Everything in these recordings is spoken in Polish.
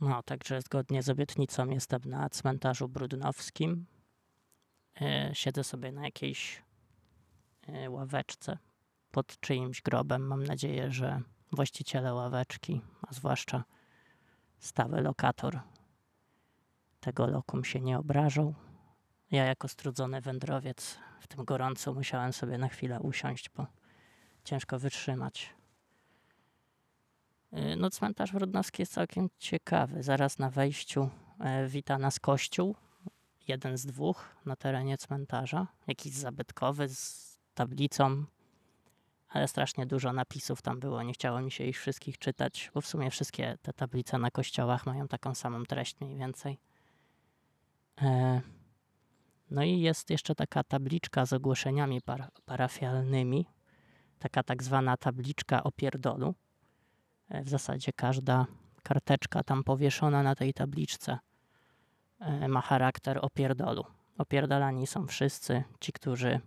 No, także zgodnie z obietnicą jestem na cmentarzu brudnowskim. E, siedzę sobie na jakiejś e, ławeczce pod czyimś grobem. Mam nadzieję, że właściciele ławeczki, a zwłaszcza stały lokator tego lokum się nie obrażą. Ja jako strudzony wędrowiec w tym gorącu musiałem sobie na chwilę usiąść, bo ciężko wytrzymać. Y, no cmentarz Wrodnowski jest całkiem ciekawy. Zaraz na wejściu e, wita nas kościół, jeden z dwóch na terenie cmentarza, jakiś zabytkowy z tablicą, ale strasznie dużo napisów tam było. Nie chciało mi się ich wszystkich czytać, bo w sumie wszystkie te tablice na kościołach mają taką samą treść mniej więcej. E, no i jest jeszcze taka tabliczka z ogłoszeniami par parafialnymi, taka tak zwana tabliczka opierdolu. E, w zasadzie każda karteczka tam powieszona na tej tabliczce e, ma charakter opierdolu. Opierdalani są wszyscy ci, którzy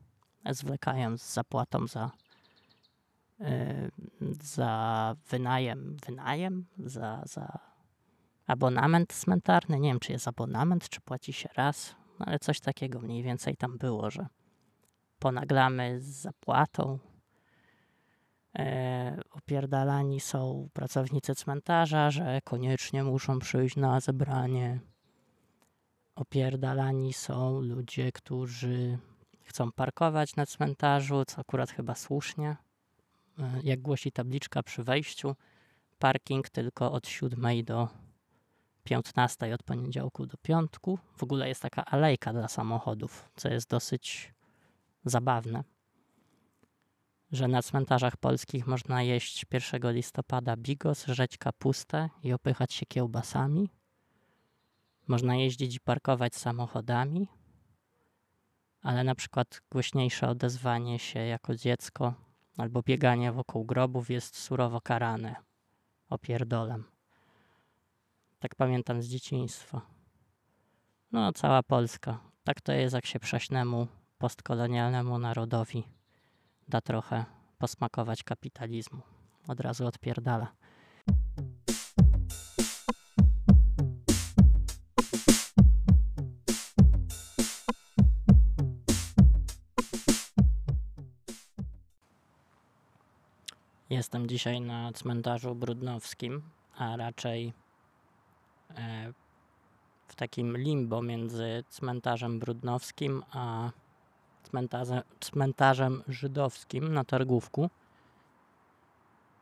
zwlekają z zapłatą za, za wynajem, wynajem, za, za abonament cmentarny. Nie wiem, czy jest abonament, czy płaci się raz, no ale coś takiego mniej więcej tam było, że ponaglamy z zapłatą. E, opierdalani są pracownicy cmentarza, że koniecznie muszą przyjść na zebranie. Opierdalani są ludzie, którzy chcą parkować na cmentarzu, co akurat chyba słusznie. E, jak głosi tabliczka przy wejściu, parking tylko od 7 do 15 od poniedziałku do piątku. W ogóle jest taka alejka dla samochodów, co jest dosyć zabawne. Że na cmentarzach polskich można jeść 1 listopada bigos, żreć kapustę i opychać się kiełbasami. Można jeździć i parkować samochodami, ale na przykład głośniejsze odezwanie się jako dziecko albo bieganie wokół grobów jest surowo karane opierdolem. Tak pamiętam z dzieciństwa. No, cała Polska. Tak to jest, jak się prześnemu postkolonialnemu narodowi da trochę posmakować kapitalizmu. Od razu odpierdala. Jestem dzisiaj na cmentarzu brudnowskim, a raczej E, w takim limbo między cmentarzem brudnowskim a cmentarzem, cmentarzem żydowskim na Targówku.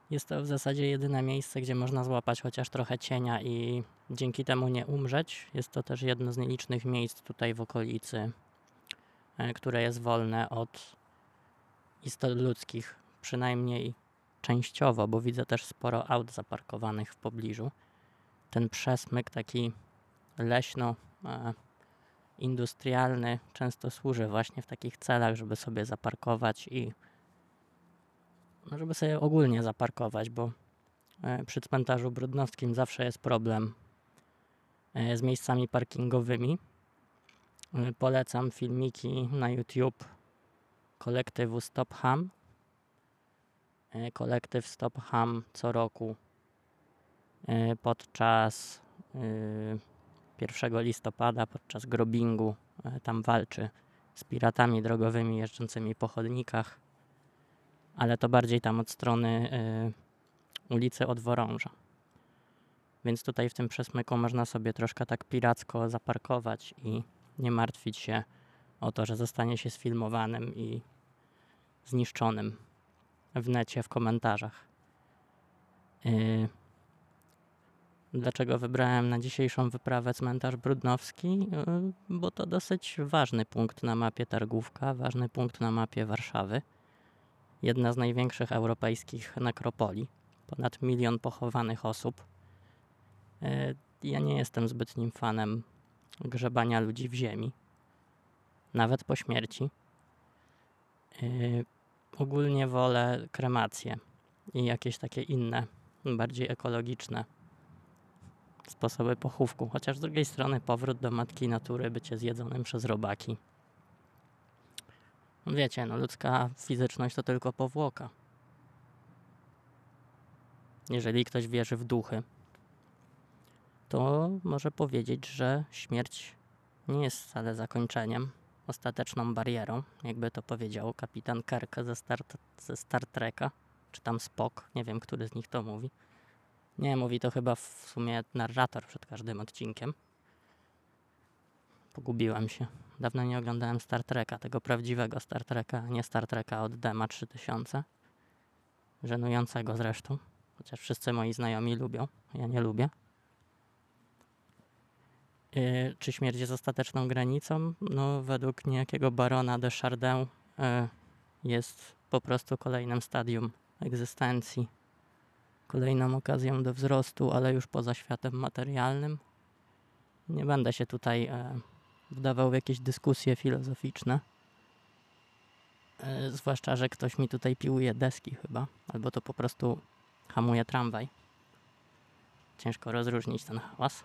Jest to w zasadzie jedyne miejsce, gdzie można złapać chociaż trochę cienia i dzięki temu nie umrzeć. Jest to też jedno z nielicznych miejsc tutaj w okolicy, e, które jest wolne od istot ludzkich, przynajmniej częściowo, bo widzę też sporo aut zaparkowanych w pobliżu ten przesmyk taki leśno-industrialny często służy właśnie w takich celach, żeby sobie zaparkować i no, żeby sobie ogólnie zaparkować, bo e, przy cmentarzu brudnowskim zawsze jest problem e, z miejscami parkingowymi. E, polecam filmiki na YouTube kolektywu Stop Ham. Kolektyw Stop Ham co roku podczas 1 e, listopada, podczas grobingu, e, tam walczy z piratami drogowymi jeżdżącymi po chodnikach, ale to bardziej tam od strony ulicy Odworąża. Więc tutaj w tym przesmyku można sobie troszkę tak piracko zaparkować i nie martwić się o to, że zostanie się sfilmowanym i zniszczonym w necie, w komentarzach. Dlaczego wybrałem na dzisiejszą wyprawę cmentarz Brudnowski? Y, bo to dosyć ważny punkt na mapie Targówka, ważny punkt na mapie Warszawy. Jedna z największych europejskich nekropolii. Ponad milion pochowanych osób. Y, ja nie jestem zbytnim fanem grzebania ludzi w ziemi, nawet po śmierci. Y, ogólnie wolę kremację i jakieś takie inne, bardziej ekologiczne sposoby pochówku, chociaż z drugiej strony powrót do matki natury, bycie zjedzonym przez robaki. Wiecie, no ludzka fizyczność to tylko powłoka. Jeżeli ktoś wierzy w duchy, to może powiedzieć, że śmierć nie jest wcale zakończeniem, ostateczną barierą, jakby to powiedział kapitan Kirk ze Star, ze Star Treka, czy tam Spock, nie wiem, który z nich to mówi. Nie, mówi to chyba w sumie narrator przed każdym odcinkiem. Pogubiłem się. Dawno nie oglądałem Star Treka, tego prawdziwego Star Treka, nie Star Treka od Dema 3000. Żenującego zresztą, chociaż wszyscy moi znajomi lubią, ja nie lubię. Yy, czy śmierć jest ostateczną granicą? No, według niejakiego barona de Chardin yy, jest po prostu kolejnym stadium egzystencji, kolejną okazją do wzrostu, ale już poza światem materialnym. Nie będę się tutaj yy, wdawał w jakieś dyskusje filozoficzne. Yy, zwłaszcza, że ktoś mi tutaj piłuje deski chyba, albo to po prostu hamuje tramwaj. Ciężko rozróżnić ten hałas.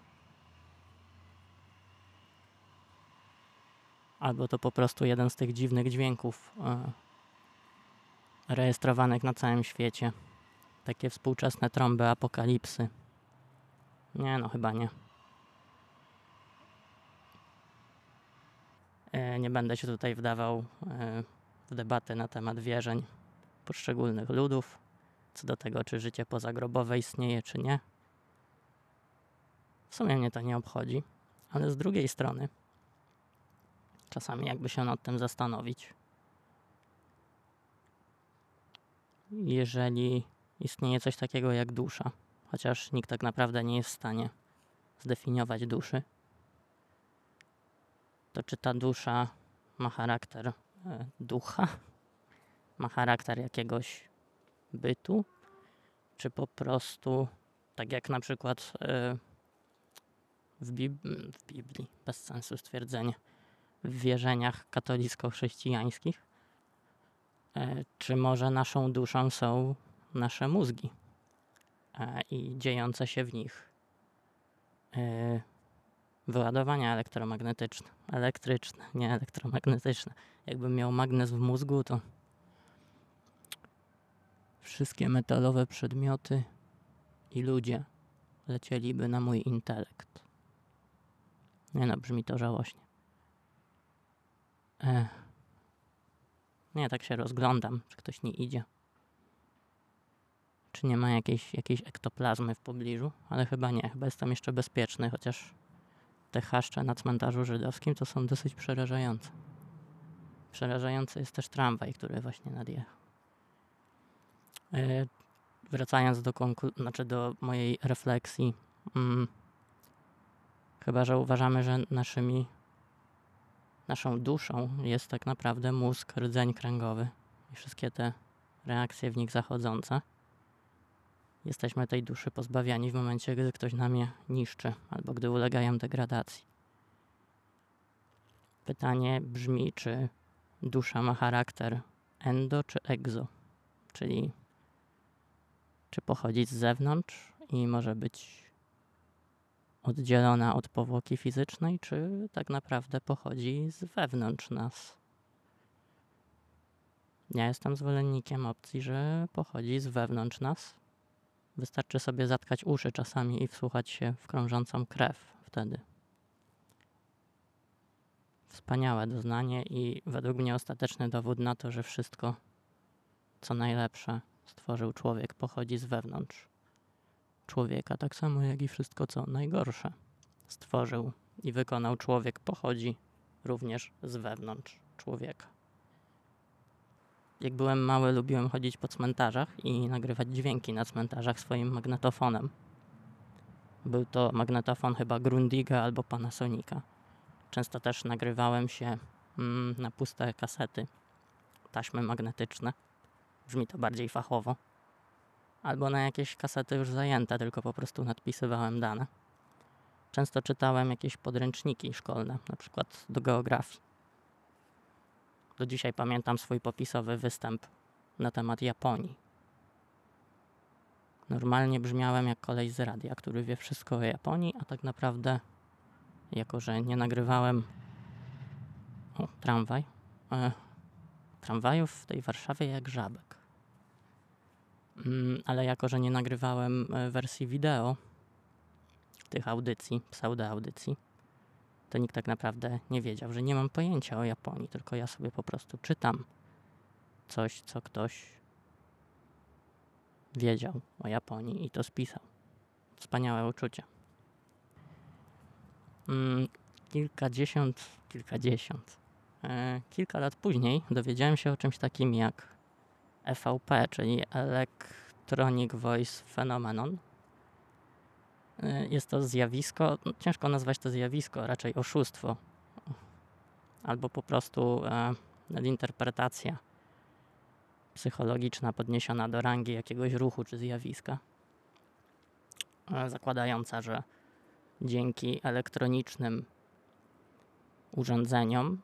albo to po prostu jeden z tych dziwnych dźwięków e, rejestrowanych na całym świecie. Takie współczesne trąby apokalipsy. Nie, no chyba nie. E, nie będę się tutaj wdawał e, w debatę na temat wierzeń poszczególnych ludów, co do tego, czy życie pozagrobowe istnieje, czy nie. W sumie mnie to nie obchodzi, ale z drugiej strony Czasami jakby się nad tym zastanowić. Jeżeli istnieje coś takiego jak dusza, chociaż nikt tak naprawdę nie jest w stanie zdefiniować duszy, to czy ta dusza ma charakter e, ducha, ma charakter jakiegoś bytu, czy po prostu, tak jak na przykład e, w, Bib- w Biblii, bez sensu stwierdzenie, w wierzeniach katolicko-chrześcijańskich, e, czy może naszą duszą są nasze mózgi e, i dziejące się w nich e, wyładowania elektromagnetyczne, elektryczne, nie elektromagnetyczne. Jakbym miał magnes w mózgu, to wszystkie metalowe przedmioty i ludzie lecieliby na mój intelekt. Nie no, brzmi to żałośnie. Ech. Nie, tak się rozglądam, czy ktoś nie idzie. Czy nie ma jakiejś, jakiejś ektoplazmy w pobliżu, ale chyba nie, chyba jestem jeszcze bezpieczny, chociaż te chaszcze na cmentarzu żydowskim to są dosyć przerażające. Przerażający jest też tramwaj, który właśnie nadjechał. Yy, wracając do, znaczy do mojej refleksji, mm, chyba że uważamy, że naszymi naszą duszą jest tak naprawdę mózg, rdzeń kręgowy i wszystkie te reakcje w nich zachodzące. Jesteśmy tej duszy pozbawiani w momencie, gdy ktoś nam je niszczy albo gdy ulegają degradacji. Pytanie brzmi, czy dusza ma charakter endo czy exo, czyli czy pochodzi z zewnątrz i może być oddzielona od powłoki fizycznej, czy tak naprawdę pochodzi z wewnątrz nas. Ja jestem zwolennikiem opcji, że pochodzi z wewnątrz nas. Wystarczy sobie zatkać uszy czasami i wsłuchać się w krążącą krew wtedy. Wspaniałe doznanie i według mnie ostateczny dowód na to, że wszystko, co najlepsze stworzył człowiek, pochodzi z wewnątrz człowieka, tak samo jak i wszystko, co najgorsze stworzył i wykonał człowiek, pochodzi również z wewnątrz człowieka. Jak byłem mały, lubiłem chodzić po cmentarzach i nagrywać dźwięki na cmentarzach swoim magnetofonem. Był to magnetofon chyba Grundiga albo Panasonica. Często też nagrywałem się mm, na puste kasety, taśmy magnetyczne. Brzmi to bardziej fachowo albo na jakieś kasety już zajęte, tylko po prostu nadpisywałem dane. Często czytałem jakieś podręczniki szkolne, na przykład do geografii. Do dzisiaj pamiętam swój popisowy występ na temat Japonii. Normalnie brzmiałem jak koleś z radia, który wie wszystko o Japonii, a tak naprawdę, jako że nie nagrywałem o, tramwaj, e, tramwajów w tej Warszawie jak żabek. Mm, ale jako, że nie nagrywałem e, wersji wideo, tych audycji, pseudoaudycji, to nikt tak naprawdę nie wiedział, że nie mam pojęcia o Japonii, tylko ja sobie po prostu czytam coś, co ktoś wiedział o Japonii i to spisał. Wspaniałe uczucie. Mm, kilkadziesiąt, kilkadziesiąt, e, kilka lat później dowiedziałem się o czymś takim jak EVP, czyli Electronic Voice Phenomenon. E, jest to zjawisko, no, ciężko nazwać to zjawisko, raczej oszustwo, albo po prostu e, nadinterpretacja psychologiczna podniesiona do rangi jakiegoś ruchu czy zjawiska, e, zakładająca, że dzięki elektronicznym urządzeniom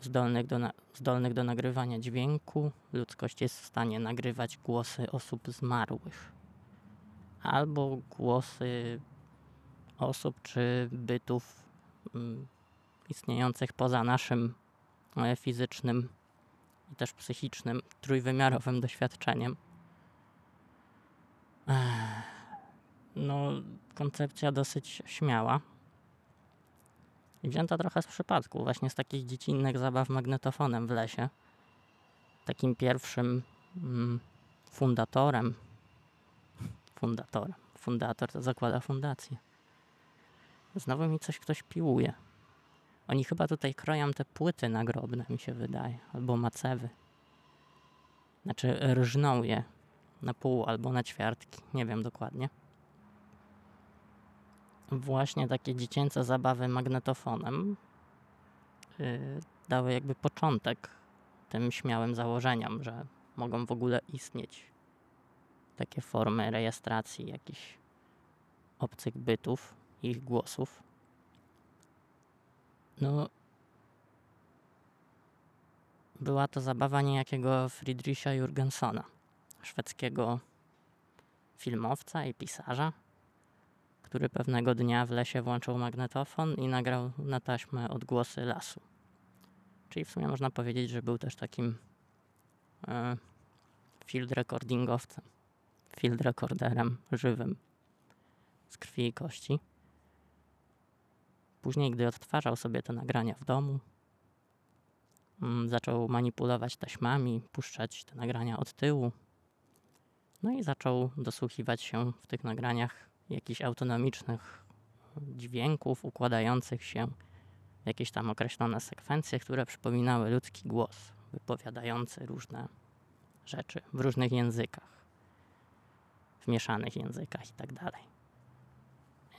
zdolnych do, zdolnych do nagrywania dźwięku ludzkość jest w stanie nagrywać głosy osób zmarłych albo głosy osób czy bytów mm, istniejących poza naszym e, fizycznym i też psychicznym, trójwymiarowym doświadczeniem. No, koncepcja dosyć śmiała. Wzięta trochę z przypadku, właśnie z takich dziecinnych zabaw magnetofonem w lesie. Takim pierwszym mm, fundatorem, fundatorem, fundator to zakłada fundację. Znowu mi coś ktoś piłuje. Oni chyba tutaj kroją te płyty nagrobne, mi się wydaje, albo macewy. Znaczy rżną je na pół albo na ćwiartki, nie wiem dokładnie. Właśnie takie dziecięce zabawy magnetofonem yy, dały jakby początek tym śmiałym założeniom, że mogą w ogóle istnieć takie formy rejestracji jakichś obcych bytów, ich głosów. No, była to zabawa niejakiego Friedricha Jurgensona, szwedzkiego filmowca i pisarza, który pewnego dnia w lesie włączył magnetofon i nagrał na taśmę odgłosy lasu. Czyli w sumie można powiedzieć, że był też takim e, field recordingowcem, field recorderem żywym z krwi i kości. Później, gdy odtwarzał sobie te nagrania w domu, mm, zaczął manipulować taśmami, puszczać te nagrania od tyłu. No i zaczął dosłuchiwać się w tych nagraniach jakichś autonomicznych dźwięków układających się w jakieś tam określone sekwencje, które przypominały ludzki głos, wypowiadający różne rzeczy w różnych językach, w mieszanych językach i tak dalej.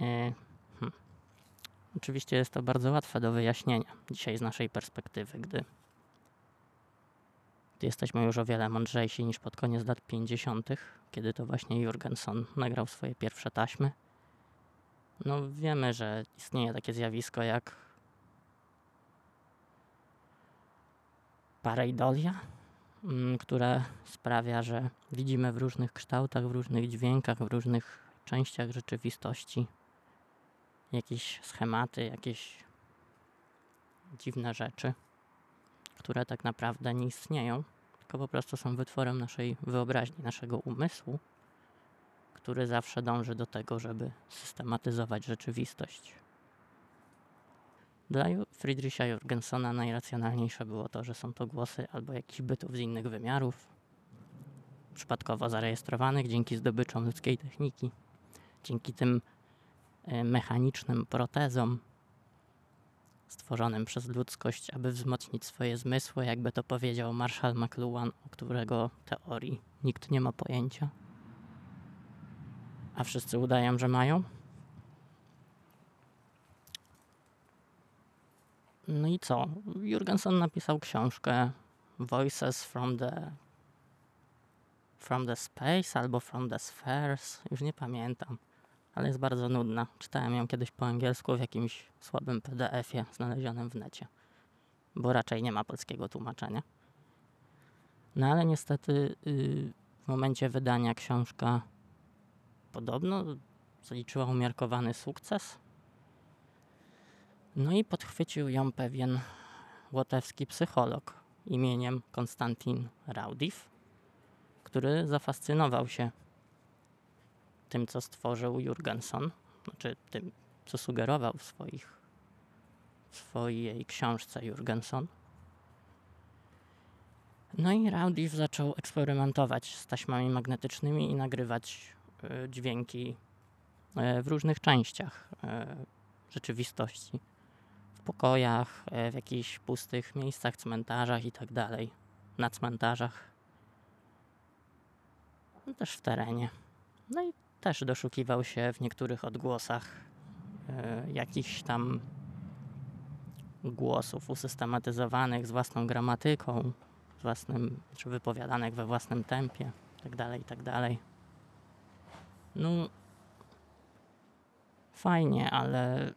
E, Oczywiście jest to bardzo łatwe do wyjaśnienia dzisiaj z naszej perspektywy, gdy, gdy jesteśmy już o wiele mądrzejsi niż pod koniec lat 50., kiedy to właśnie Jurgenson nagrał swoje pierwsze taśmy. No wiemy, że istnieje takie zjawisko jak pareidolia, które sprawia, że widzimy w różnych kształtach, w różnych dźwiękach, w różnych częściach rzeczywistości jakieś schematy, jakieś dziwne rzeczy, które tak naprawdę nie istnieją, tylko po prostu są wytworem naszej wyobraźni, naszego umysłu, który zawsze dąży do tego, żeby systematyzować rzeczywistość. Dla Friedricha Jurgensona najracjonalniejsze było to, że są to głosy albo jakichś bytów z innych wymiarów, przypadkowo zarejestrowanych dzięki zdobyczom ludzkiej techniki, dzięki tym E, mechanicznym protezom stworzonym przez ludzkość, aby wzmocnić swoje zmysły, jakby to powiedział Marshall McLuhan, o którego teorii nikt nie ma pojęcia. A wszyscy udają, że mają. No i co? Jurgenson napisał książkę Voices from the from the Space albo from the Spheres, już nie pamiętam ale jest bardzo nudna. Czytałem ją kiedyś po angielsku w jakimś słabym PDF-ie znalezionym w necie, bo raczej nie ma polskiego tłumaczenia. No ale niestety yy, w momencie wydania książka podobno zaliczyła umiarkowany sukces. No i podchwycił ją pewien łotewski psycholog imieniem Konstantin Raudiv, który zafascynował się tym, co stworzył Jurgenson, znaczy tym, co sugerował w, swoich, w swojej książce Jurgenson. No i Rowdiff zaczął eksperymentować z taśmami magnetycznymi i nagrywać y, dźwięki y, w różnych częściach y, rzeczywistości. Pokojach, w jakichś pustych miejscach, cmentarzach i tak dalej. Na cmentarzach. No też w terenie. No i też doszukiwał się w niektórych odgłosach jakichś tam głosów usystematyzowanych z własną gramatyką, własnym, czy wypowiadanek we własnym tempie, tak dalej, tak dalej. No, fajnie, ale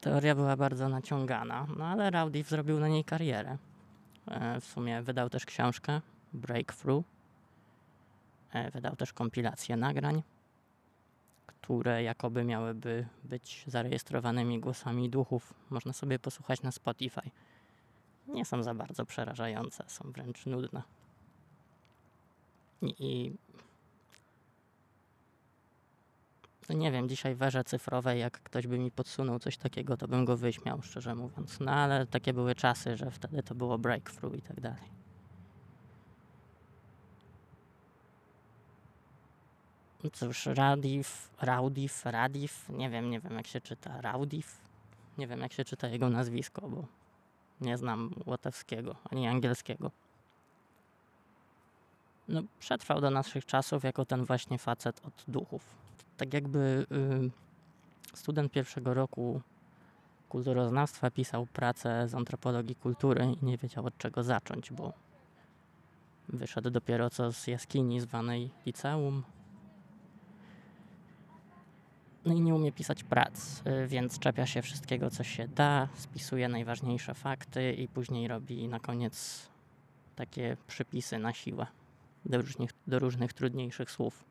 teoria była bardzo naciągana, no ale Rowdiff zrobił na niej karierę. E, w sumie wydał też książkę Breakthrough. E, wydał też kompilację nagrań, które jakoby miałyby być zarejestrowanymi głosami duchów. Można sobie posłuchać na Spotify nie są za bardzo przerażające, są wręcz nudne. I, i no nie wiem, dzisiaj w erze cyfrowej, jak ktoś by mi podsunął coś takiego, to bym go wyśmiał, szczerze mówiąc. No ale takie były czasy, że wtedy to było breakthrough i tak dalej. No cóż, Radif, Raudif, Radif, nie wiem, nie wiem jak się czyta, Raudif, nie wiem jak się czyta jego nazwisko, bo nie znam łotewskiego ani angielskiego. No, przetrwał do naszych czasów jako ten właśnie facet od duchów. Tak jakby y, student pierwszego roku kulturoznawstwa pisał pracę z antropologii kultury i nie wiedział od czego zacząć, bo wyszedł dopiero co z jaskini zwanej liceum, no i nie umie pisać prac, y, więc czepia się wszystkiego, co się da, spisuje najważniejsze fakty i później robi na koniec takie przypisy na siłę do różnych, do różnych trudniejszych słów.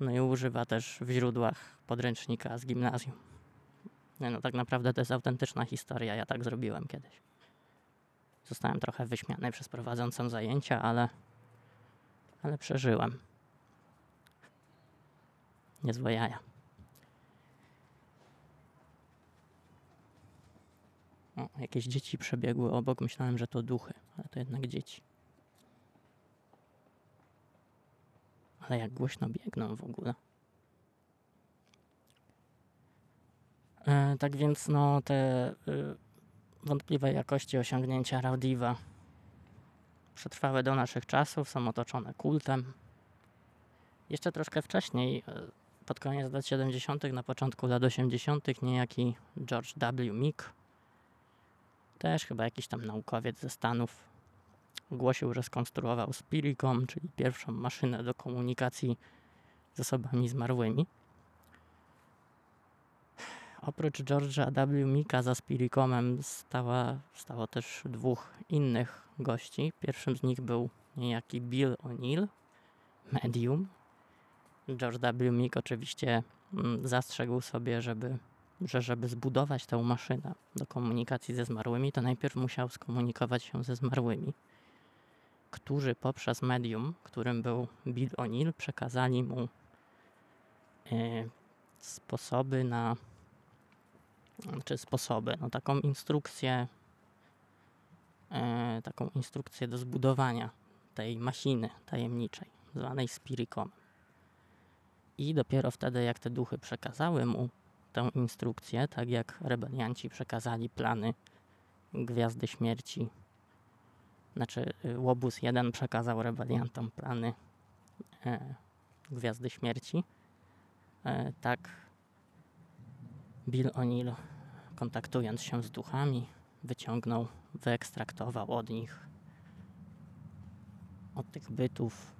No i używa też w źródłach podręcznika z gimnazjum. No tak naprawdę to jest autentyczna historia, ja tak zrobiłem kiedyś. Zostałem trochę wyśmiany przez prowadzącą zajęcia, ale, ale przeżyłem. Niezłe jaja. O, jakieś dzieci przebiegły obok, myślałem, że to duchy, ale to jednak dzieci. Ale jak głośno biegną w ogóle. E, tak więc, no, te y, wątpliwej jakości osiągnięcia Raudiva przetrwały do naszych czasów, są otoczone kultem. Jeszcze troszkę wcześniej, e, pod koniec lat 70., na początku lat 80., niejaki George W. Meek też chyba jakiś tam naukowiec ze Stanów ogłosił, że skonstruował Spiricom, czyli pierwszą maszynę do komunikacji z osobami zmarłymi. Oprócz George'a W. Mika za Spiricomem stała, stało też dwóch innych gości. Pierwszym z nich był niejaki Bill O'Neill, medium. George W. Meek oczywiście mm, zastrzegł sobie, żeby że żeby zbudować tę maszynę do komunikacji ze zmarłymi, to najpierw musiał skomunikować się ze zmarłymi, którzy poprzez medium, którym był Bill O'Neill, przekazali mu e, sposoby na, czy sposoby, no taką instrukcję, e, taką instrukcję do zbudowania tej maszyny tajemniczej, zwanej Spiricom. I dopiero wtedy, jak te duchy przekazały mu tę instrukcję, tak jak rebelianci przekazali plany Gwiazdy Śmierci. Znaczy, y, Łobuz 1 przekazał rebeliantom plany e, Gwiazdy Śmierci. E, tak Bill O'Neill, kontaktując się z duchami, wyciągnął, wyekstraktował od nich, od tych bytów,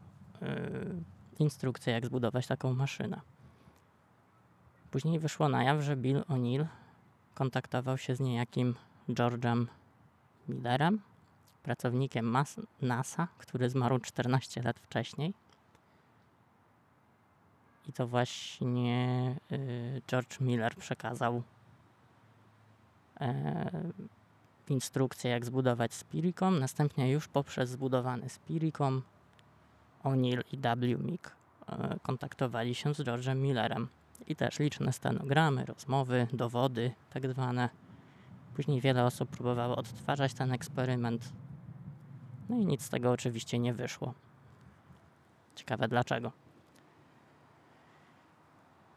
y, instrukcję, jak zbudować taką maszynę. Później wyszło na jaw, że Bill O'Neill kontaktował się z niejakim George'em Millerem, pracownikiem NASA, który zmarł 14 lat wcześniej. I to właśnie y, George Miller przekazał e, instrukcję, jak zbudować Spiricom. Następnie już poprzez zbudowany Spiricom O'Neill i W. Meek e, kontaktowali się z George'em Millerem I też liczne stenogramy, rozmowy, dowody, tak zwane. Później wiele osób próbowało odtwarzać ten eksperyment. No i nic z tego oczywiście nie wyszło. Ciekawe dlaczego.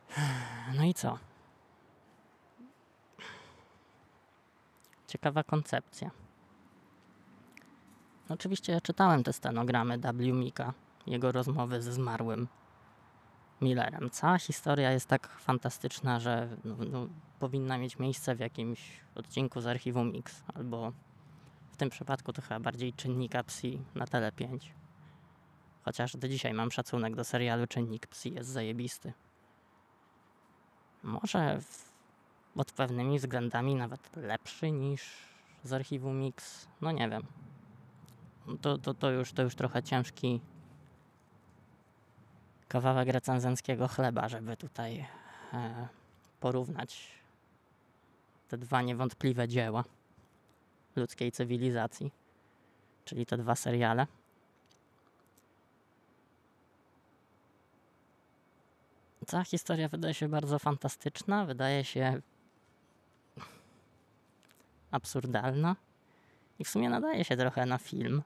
No i co? Ciekawa koncepcja. Oczywiście ja czytałem te stenogramy W. Mika, jego rozmowy ze zmarłym Millerem. Cała historia jest tak fantastyczna, że no, no, powinna mieć miejsce w jakimś odcinku z archiwum Mix, albo w tym przypadku to chyba bardziej czynnika psi na Tele 5. Chociaż do dzisiaj mam szacunek do serialu Czynnik psi, jest zajebisty. Może w, pod pewnymi względami nawet lepszy niż z archiwum Mix. No nie wiem. To, to, to, już, to już trochę ciężki kawałek recenzenckiego chleba, żeby tutaj e, porównać te dwa niewątpliwe dzieła ludzkiej cywilizacji, czyli te dwa seriale. Cała historia wydaje się bardzo fantastyczna, wydaje się absurdalna i w sumie nadaje się trochę na film.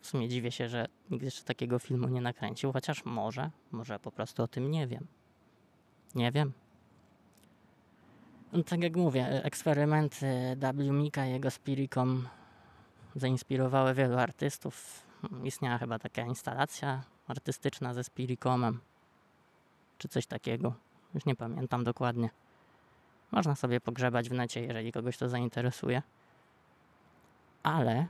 W sumie dziwię się, że nikt jeszcze takiego filmu nie nakręcił, chociaż może, może po prostu o tym nie wiem. Nie wiem. No, tak jak mówię, eksperymenty W. Mika i jego Spiricom zainspirowały wielu artystów. Istniała chyba taka instalacja artystyczna ze Spiricomem, czy coś takiego. Już nie pamiętam dokładnie. Można sobie pogrzebać w necie, jeżeli kogoś to zainteresuje. Ale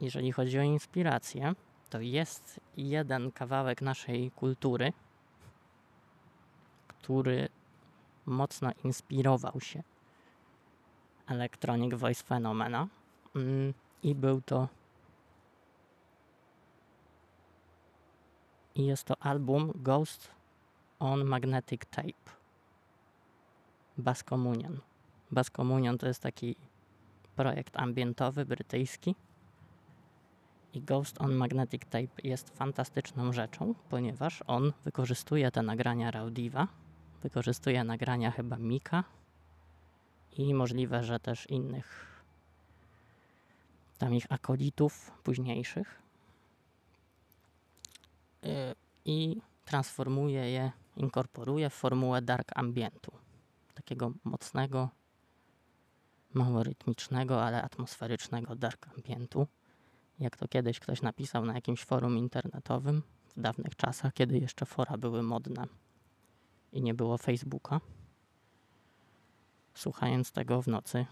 jeżeli chodzi o inspirację, to jest jeden kawałek naszej kultury, który mocno inspirował się Electronic Voice Phenomena. Mm, i był to i jest to album Ghost on Magnetic Tape. Bass Communion. Bass Communion to jest taki projekt ambientowy brytyjski. I Ghost on Magnetic Tape jest fantastyczną rzeczą, ponieważ on wykorzystuje te nagrania Raudiva, wykorzystuje nagrania chyba Mika i możliwe, że też innych tam ich akolitów późniejszych. Y, i transformuje je, inkorporuje w formułę dark ambientu, takiego mocnego, mało rytmicznego, ale atmosferycznego dark ambientu. Jak to kiedyś ktoś napisał na jakimś forum internetowym w dawnych czasach, kiedy jeszcze fora były modne i nie było Facebooka. Słuchając tego w nocy,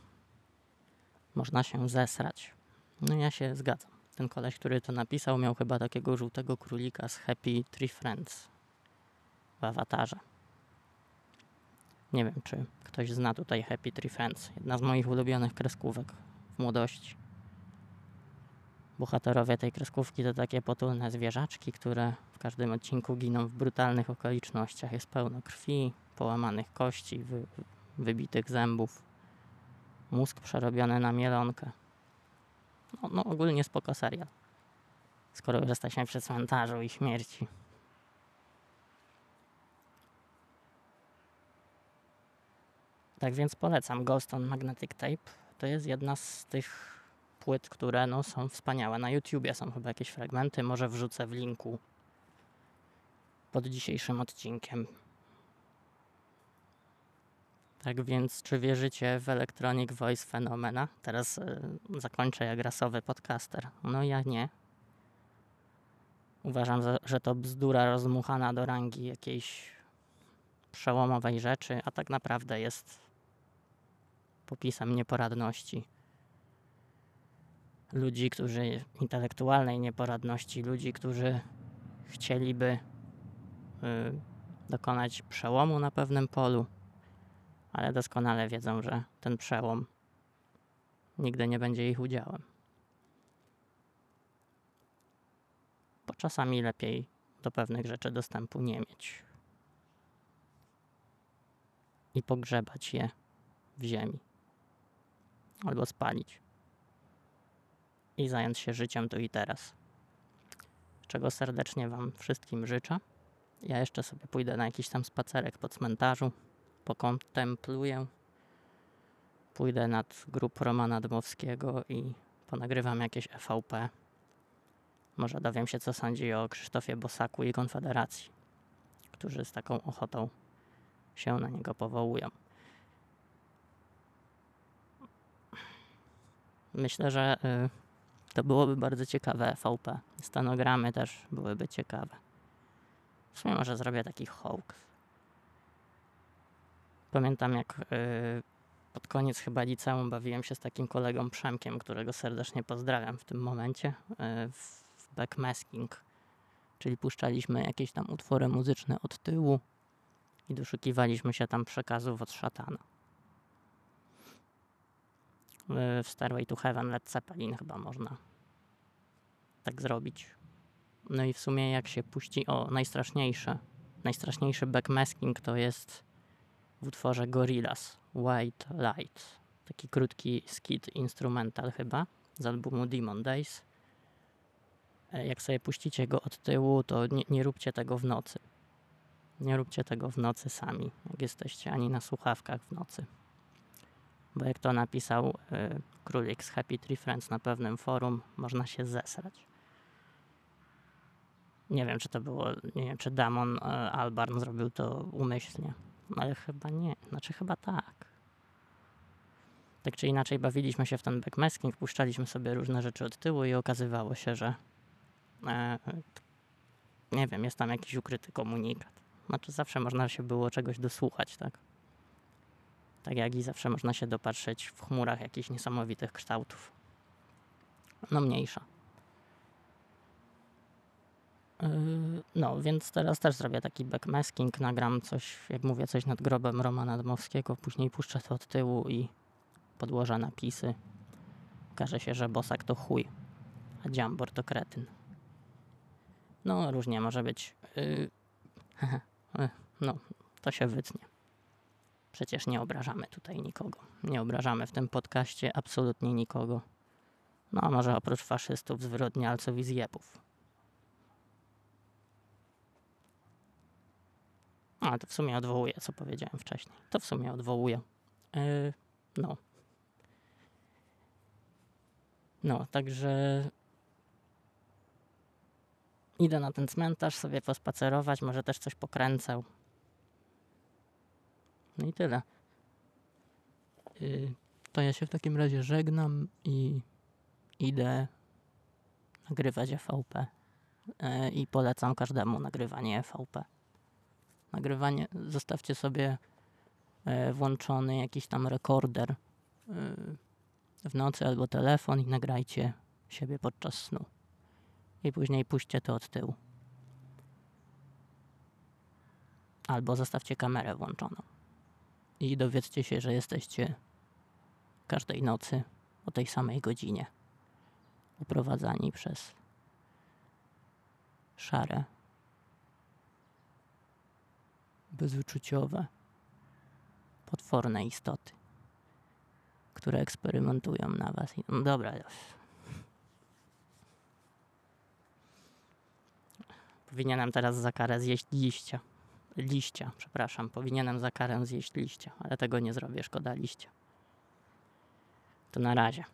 można się zesrać. No ja się zgadzam. Ten koleś, który to napisał, miał chyba takiego żółtego królika z Happy Tree Friends w awatarze. Nie wiem, czy ktoś zna tutaj Happy Tree Friends. Jedna z moich ulubionych kreskówek w młodości. Bohaterowie tej kreskówki to takie potulne zwierzaczki, które w każdym odcinku giną w brutalnych okolicznościach. Jest pełno krwi, połamanych kości, wy, wybitych zębów, mózg przerobiony na mielonkę. No, no ogólnie spoko serial. Skoro już jesteśmy przy cmentarzu i śmierci. Tak więc polecam Ghost on Magnetic Tape. To jest jedna z tych płyt, które no, są wspaniałe. Na YouTubie są chyba jakieś fragmenty, może wrzucę w linku pod dzisiejszym odcinkiem. Tak więc, czy wierzycie w Electronic Voice Fenomena? Teraz y, zakończę jak rasowy podcaster. No ja nie. Uważam, że to bzdura rozmuchana do rangi jakiejś przełomowej rzeczy, a tak naprawdę jest popisem nieporadności ludzi, którzy intelektualnej nieporadności, ludzi, którzy chcieliby y, dokonać przełomu na pewnym polu, ale doskonale wiedzą, że ten przełom nigdy nie będzie ich udziałem. Bo czasami lepiej do pewnych rzeczy dostępu nie mieć i pogrzebać je w ziemi albo spalić i zająć się życiem tu i teraz. Czego serdecznie Wam wszystkim życzę. Ja jeszcze sobie pójdę na jakiś tam spacerek po cmentarzu, pokontempluję. Pójdę nad grup Romana Dmowskiego i ponagrywam jakieś EVP. Może dowiem się, co sądzi o Krzysztofie Bosaku i Konfederacji, którzy z taką ochotą się na niego powołują. Myślę, że y, to byłoby bardzo ciekawe VP. Stenogramy też byłyby ciekawe. W sumie może zrobię taki hoax. Pamiętam jak y, pod koniec chyba liceum bawiłem się z takim kolegą Przemkiem, którego serdecznie pozdrawiam w tym momencie, y, w backmasking. Czyli puszczaliśmy jakieś tam utwory muzyczne od tyłu i doszukiwaliśmy się tam przekazów od szatana. Y, w Stairway to Heaven Led Zeppelin chyba można tak zrobić. No i w sumie jak się puści, o najstraszniejsze, najstraszniejszy backmasking to jest w utworze Gorillaz, White Light. Taki krótki skit instrumental chyba z albumu Demon Days. E, Jak sobie puścicie go od tyłu, to nie, nie róbcie tego w nocy. Nie róbcie tego w nocy sami, jak jesteście, ani na słuchawkach w nocy. Bo jak to napisał y, królik z Happy Tree Friends na pewnym forum, można się zesrać. Nie wiem, czy to było, nie wiem, czy Damon y, Albarn zrobił to umyślnie, ale chyba nie, znaczy chyba tak. Tak czy inaczej bawiliśmy się w ten backmasking, puszczaliśmy sobie różne rzeczy od tyłu i okazywało się, że e, nie wiem, jest tam jakiś ukryty komunikat. Znaczy zawsze można się było czegoś dosłuchać, tak? Tak jak i zawsze można się dopatrzeć w chmurach jakichś niesamowitych kształtów. No mniejsza. Yy, No, więc teraz też zrobię taki backmasking, nagram coś, jak mówię, coś nad grobem Romana Dmowskiego, później puszczę to od tyłu i podłożę napisy. Okaże się, że Bosak to chuj, a Dziambor to kretyn. No, różnie może być. Yy, no, to się wytnie. Przecież nie obrażamy tutaj nikogo. Nie obrażamy w tym podcaście absolutnie nikogo. No, a może oprócz faszystów, zwyrodnialców i zjebów. A, to w sumie odwołuję, co powiedziałem wcześniej. To w sumie odwołuję. Yy, no. No, także idę na ten cmentarz sobie pospacerować, może też coś pokręcę. No i tyle. Yy, to ja się w takim razie żegnam i idę nagrywać EVP. Yy, I polecam każdemu nagrywanie EVP. Nagrywanie, zostawcie sobie yy, włączony jakiś tam rekorder yy, w nocy albo telefon i nagrajcie siebie podczas snu. I później puśćcie to od tyłu. Albo zostawcie kamerę włączoną i dowiedzcie się, że jesteście każdej nocy o tej samej godzinie uprowadzani przez szare, bezuczuciowe, potworne istoty, które eksperymentują na was. No dobra. Powinienem teraz za karę zjeść liścia liścia, przepraszam, powinienem za karę zjeść liścia, ale tego nie zrobię, szkoda liścia. To na razie.